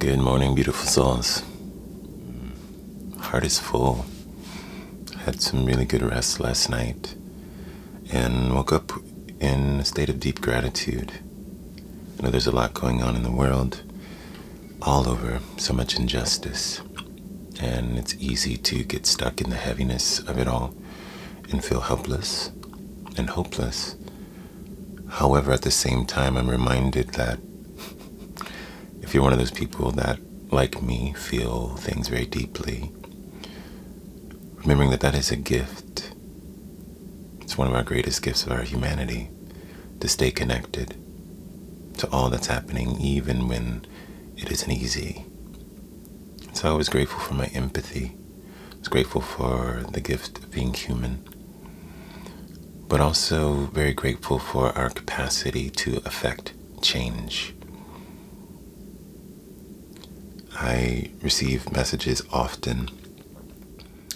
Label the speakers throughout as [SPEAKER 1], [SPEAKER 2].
[SPEAKER 1] Good morning, beautiful souls. Mm. Heart is full. Had some really good rest last night and woke up in a state of deep gratitude. I know there's a lot going on in the world, all over, so much injustice, and it's easy to get stuck in the heaviness of it all and feel helpless and hopeless. However, at the same time, I'm reminded that if you're one of those people that, like me, feel things very deeply, remembering that that is a gift. It's one of our greatest gifts of our humanity to stay connected to all that's happening, even when it isn't easy. So I was grateful for my empathy. I was grateful for the gift of being human, but also very grateful for our capacity to affect change. I receive messages often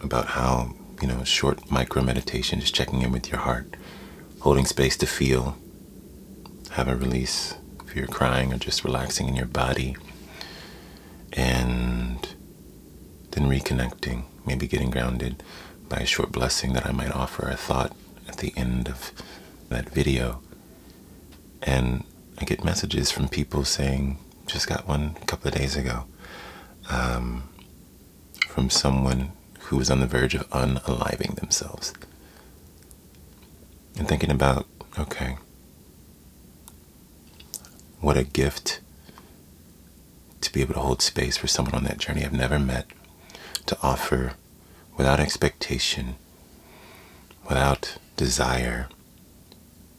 [SPEAKER 1] about how, you know, short micro meditation, just checking in with your heart, holding space to feel, have a release if you're crying or just relaxing in your body, and then reconnecting, maybe getting grounded by a short blessing that I might offer, a thought at the end of that video. And I get messages from people saying, just got one a couple of days ago um, from someone who was on the verge of unaliving themselves. And thinking about, okay, what a gift to be able to hold space for someone on that journey I've never met, to offer without expectation, without desire,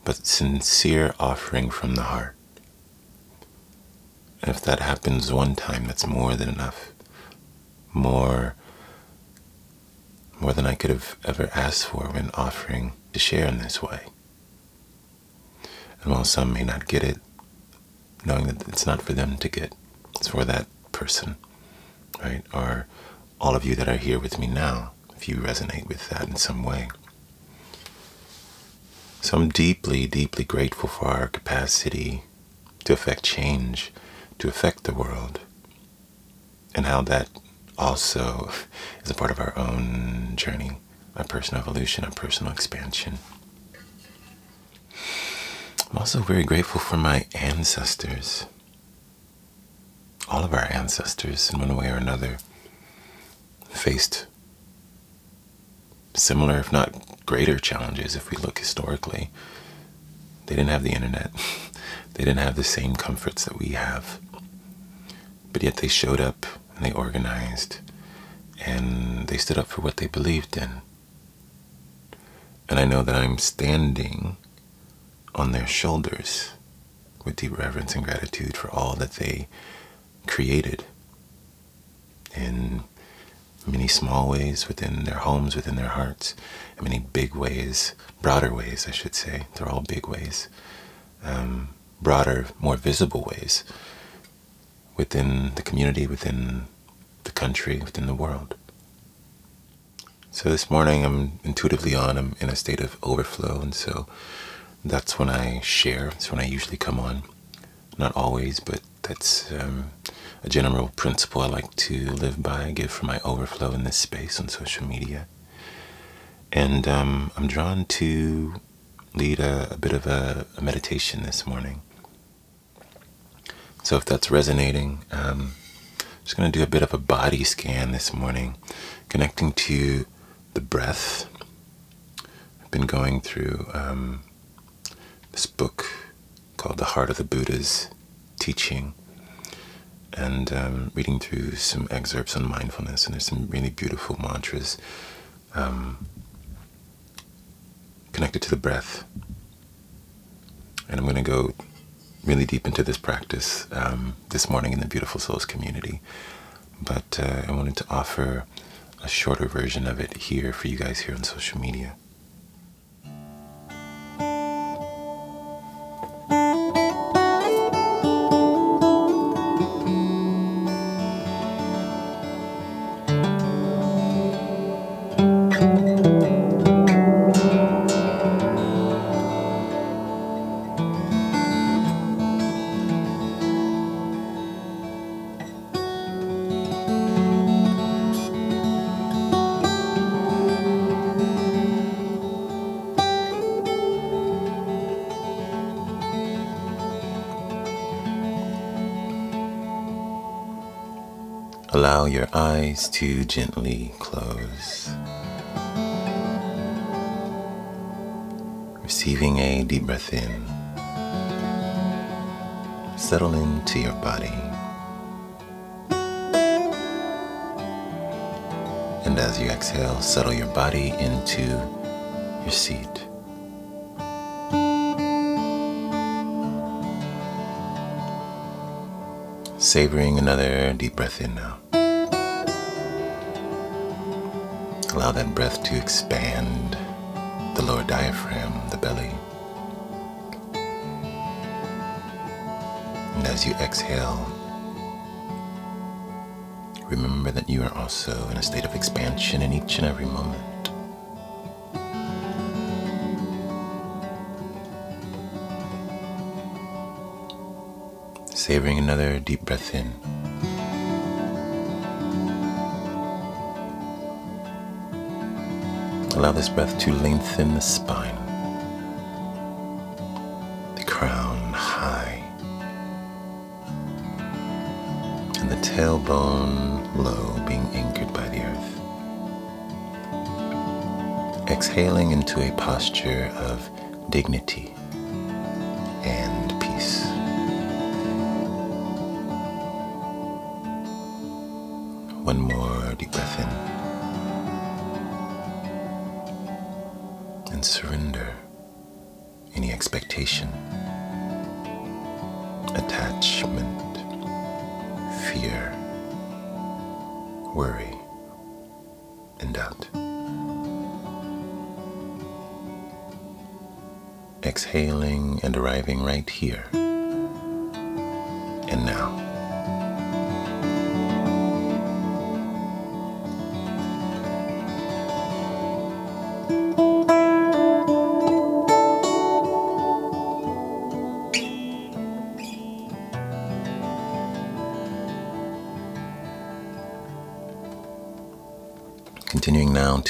[SPEAKER 1] but sincere offering from the heart. And if that happens one time, that's more than enough. More, more than I could have ever asked for when offering to share in this way. And while some may not get it, knowing that it's not for them to get, it's for that person, right? Or all of you that are here with me now, if you resonate with that in some way. So I'm deeply, deeply grateful for our capacity to affect change to affect the world, and how that also is a part of our own journey, our personal evolution, our personal expansion. I'm also very grateful for my ancestors. All of our ancestors, in one way or another, faced similar, if not greater, challenges if we look historically. They didn't have the internet, they didn't have the same comforts that we have but yet they showed up and they organized and they stood up for what they believed in. And I know that I'm standing on their shoulders with deep reverence and gratitude for all that they created in many small ways within their homes, within their hearts, in many big ways, broader ways, I should say. They're all big ways, um, broader, more visible ways within the community, within the country, within the world. So this morning I'm intuitively on, I'm in a state of overflow, and so that's when I share, that's when I usually come on. Not always, but that's um, a general principle I like to live by. I give from my overflow in this space on social media. And um, I'm drawn to lead a, a bit of a, a meditation this morning. So if that's resonating, um, I'm just going to do a bit of a body scan this morning, connecting to the breath. I've been going through um, this book called The Heart of the Buddha's Teaching and um, reading through some excerpts on mindfulness, and there's some really beautiful mantras um, connected to the breath. And I'm going to go really deep into this practice um, this morning in the Beautiful Souls community. But uh, I wanted to offer a shorter version of it here for you guys here on social media. Allow your eyes to gently close. Receiving a deep breath in. Settle into your body. And as you exhale, settle your body into your seat. Savoring another deep breath in now. Allow that breath to expand the lower diaphragm, the belly. And as you exhale, remember that you are also in a state of expansion in each and every moment. Savoring another deep breath in. Allow this breath to lengthen the spine, the crown high, and the tailbone low, being anchored by the earth. Exhaling into a posture of dignity And surrender any expectation, attachment, fear, worry, and doubt. Exhaling and arriving right here and now.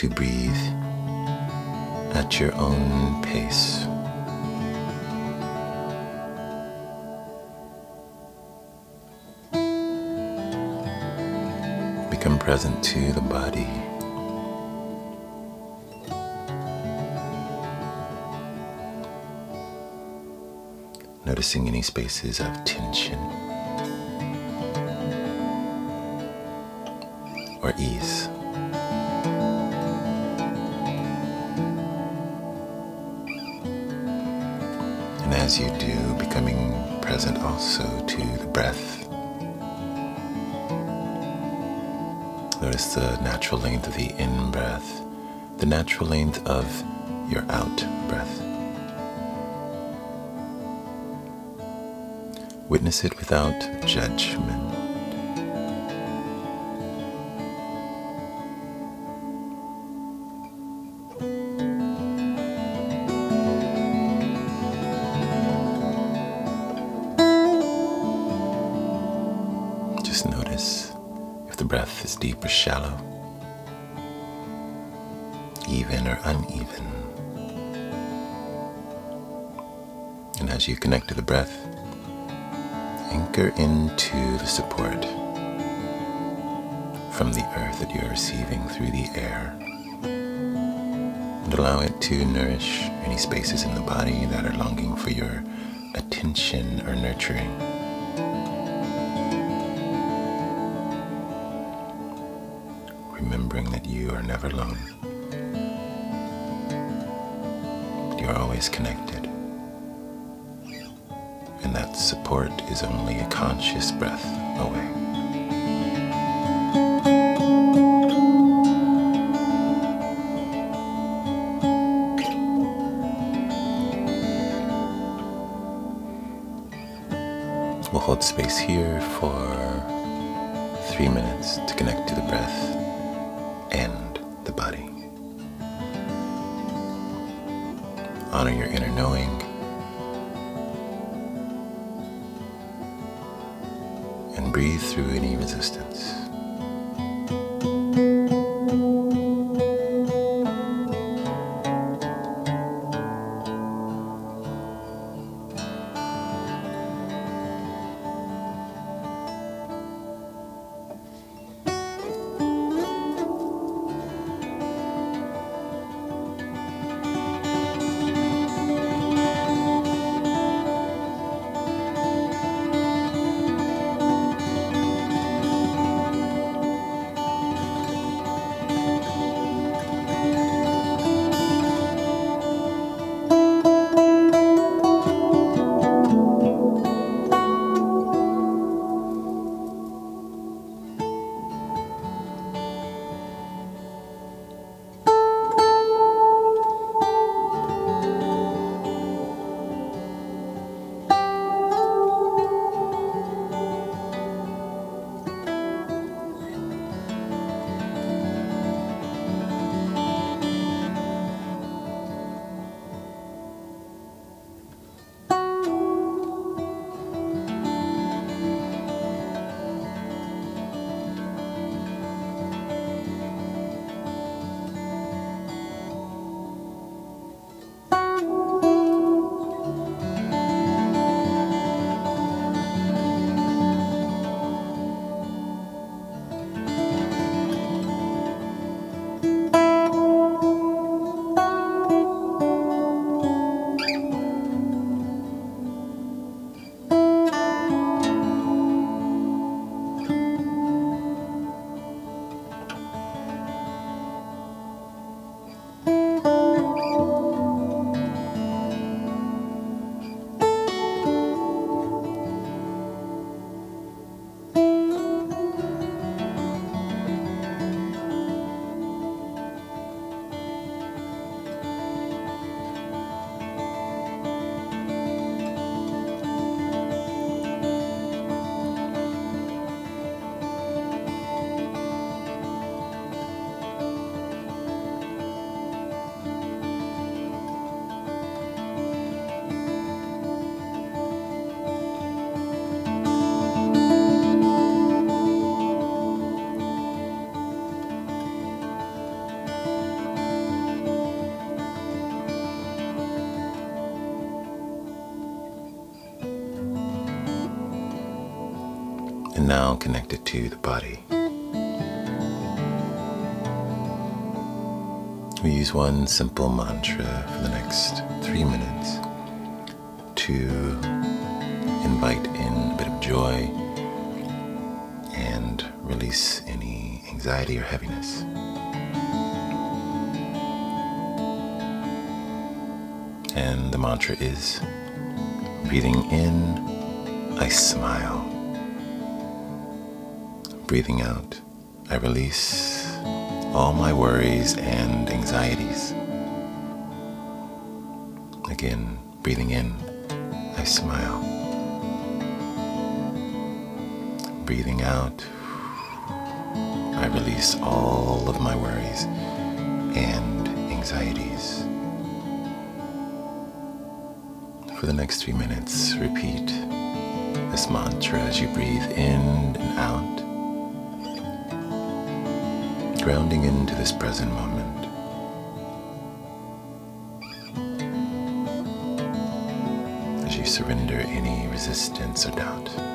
[SPEAKER 1] To breathe at your own pace. Become present to the body. Noticing any spaces of tension or ease. As you do, becoming present also to the breath. Notice the natural length of the in breath, the natural length of your out breath. Witness it without judgment. Shallow, even or uneven. And as you connect to the breath, anchor into the support from the earth that you are receiving through the air. And allow it to nourish any spaces in the body that are longing for your attention or nurturing. Remembering that you are never alone. You are always connected. And that support is only a conscious breath away. We'll hold space here for three minutes to connect to the breath Honor your inner knowing. And breathe through any resistance. Now connect it to the body. We use one simple mantra for the next three minutes to invite in a bit of joy and release any anxiety or heaviness. And the mantra is breathing in, I smile. Breathing out, I release all my worries and anxieties. Again, breathing in, I smile. Breathing out, I release all of my worries and anxieties. For the next three minutes, repeat this mantra as you breathe in and out, grounding into this present moment. As you surrender any resistance or doubt.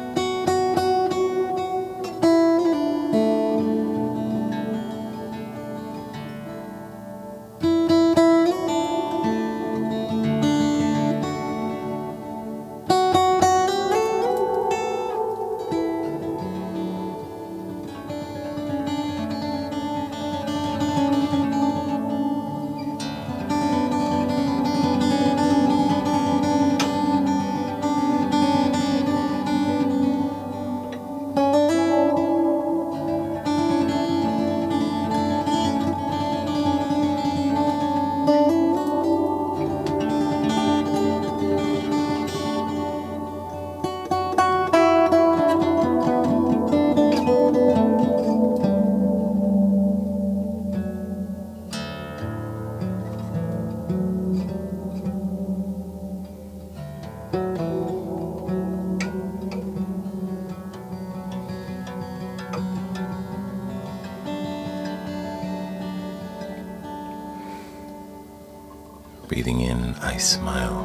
[SPEAKER 1] Smile.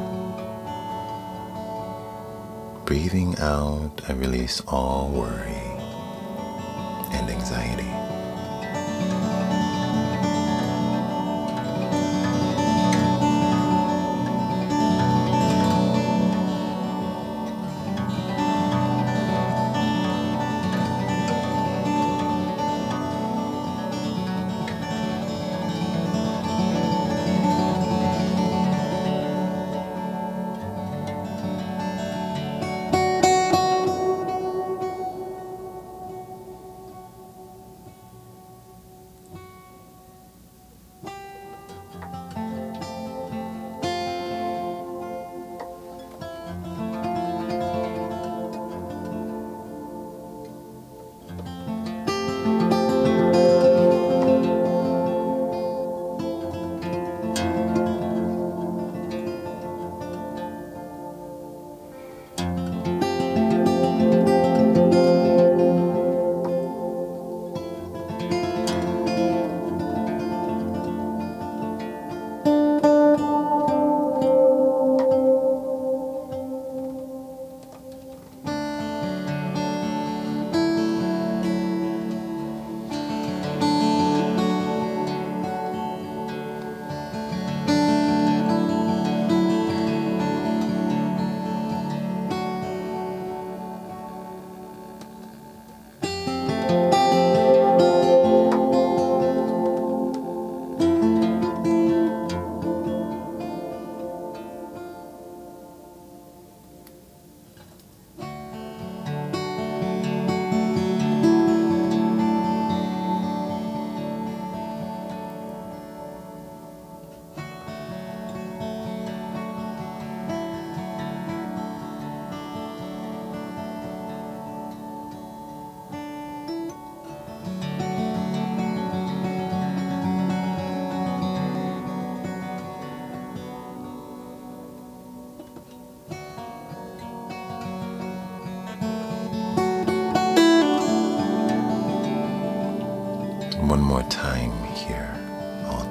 [SPEAKER 1] Breathing out, I release all worry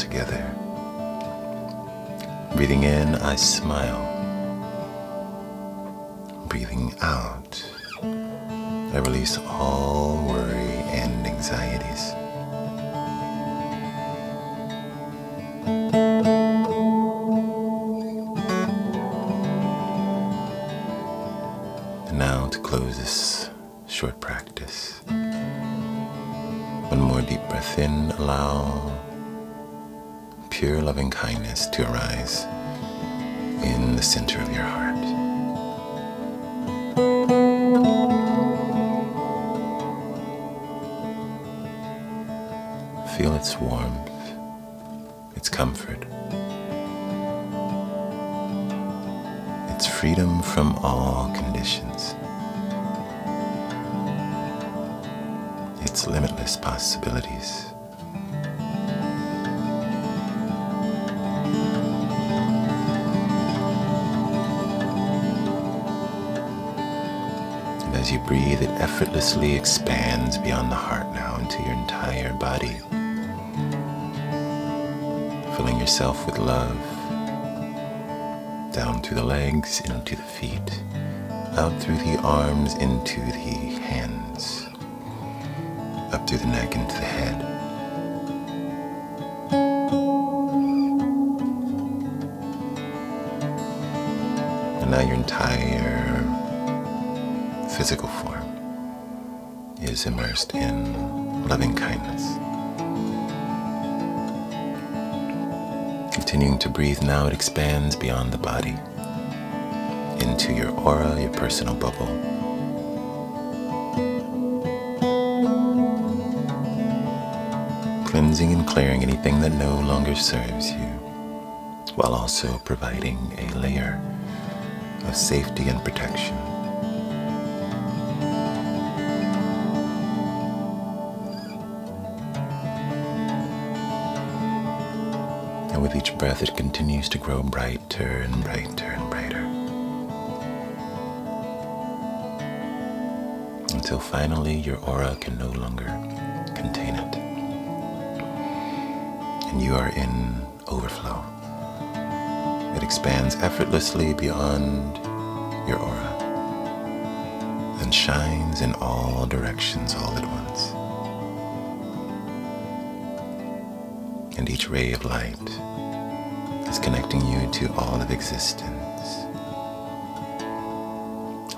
[SPEAKER 1] together. Breathing in, I smile. Breathing out, I release all worry and anxieties. Kindness to arise in the center of your heart. Feel its warmth, its comfort, its freedom from all conditions, its limitless possibilities. Breathe, it effortlessly expands beyond the heart now into your entire body filling yourself with love down through the legs, into the feet, out through the arms, into the hands, up through the neck, into the head. And now your entire physical form is immersed in loving kindness. Continuing to breathe now, it expands beyond the body into your aura, your personal bubble. Cleansing and clearing anything that no longer serves you, while also providing a layer of safety and protection. Each breath, it continues to grow brighter and brighter and brighter. Until finally your aura can no longer contain it. And you are in overflow. It expands effortlessly beyond your aura and shines in all directions all at once. and each ray of light is connecting you to all of existence,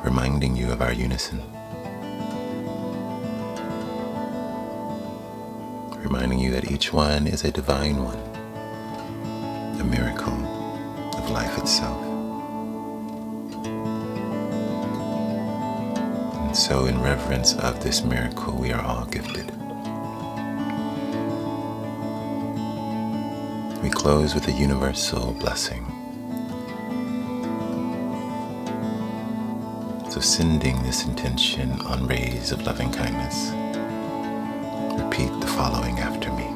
[SPEAKER 1] reminding you of our unison, reminding you that each one is a divine one, a miracle of life itself. And so, in reverence of this miracle, we are all gifted. Close with a universal blessing. So, sending this intention on rays of loving kindness, repeat the following after me.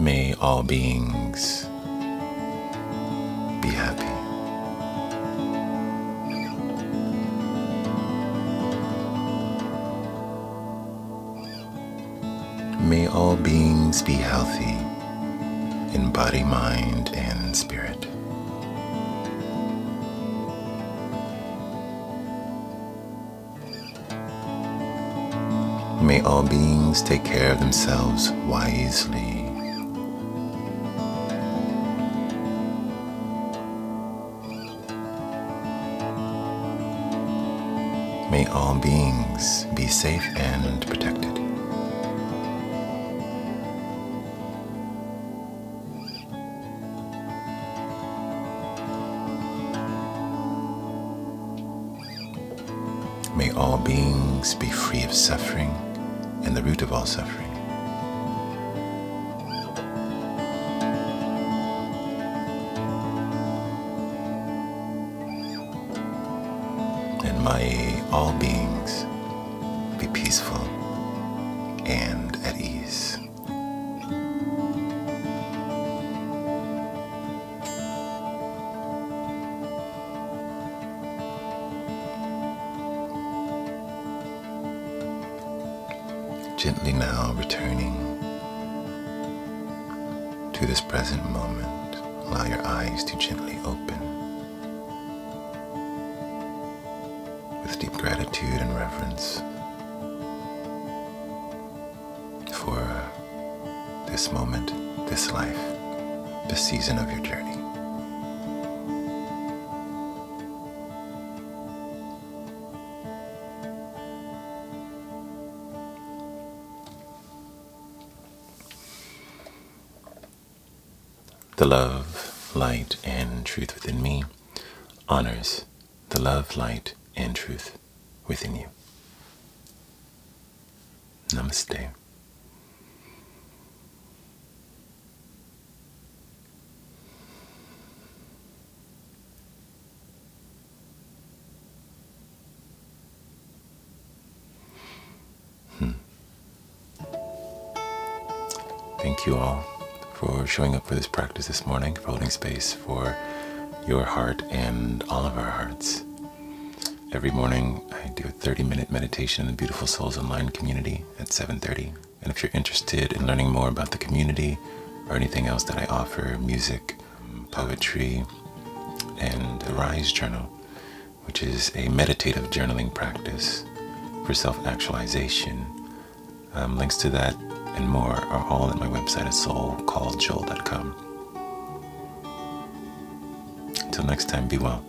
[SPEAKER 1] May all beings May all beings be healthy in body, mind, and spirit. May all beings take care of themselves wisely. May all beings be safe and protected. All beings be free of suffering and the root of all suffering. And may all beings be peaceful and at ease. Gently now returning to this present moment, allow your eyes to gently open with deep gratitude and reverence for this moment, this life, this season of your journey. The love, light, and truth within me honors the love, light, and truth within you. Namaste. Hmm. Thank you all for showing up for this practice this morning, for holding space for your heart and all of our hearts. Every morning I do a 30-minute meditation in the Beautiful Souls Online community at 7.30. And if you're interested in learning more about the community or anything else that I offer, music, poetry, and the Rise Journal, which is a meditative journaling practice for self-actualization. Um, links to that and more are all at my website at soulcalledjoel.com. Until next time, be well.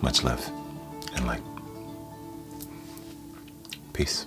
[SPEAKER 1] Much love and light. Peace.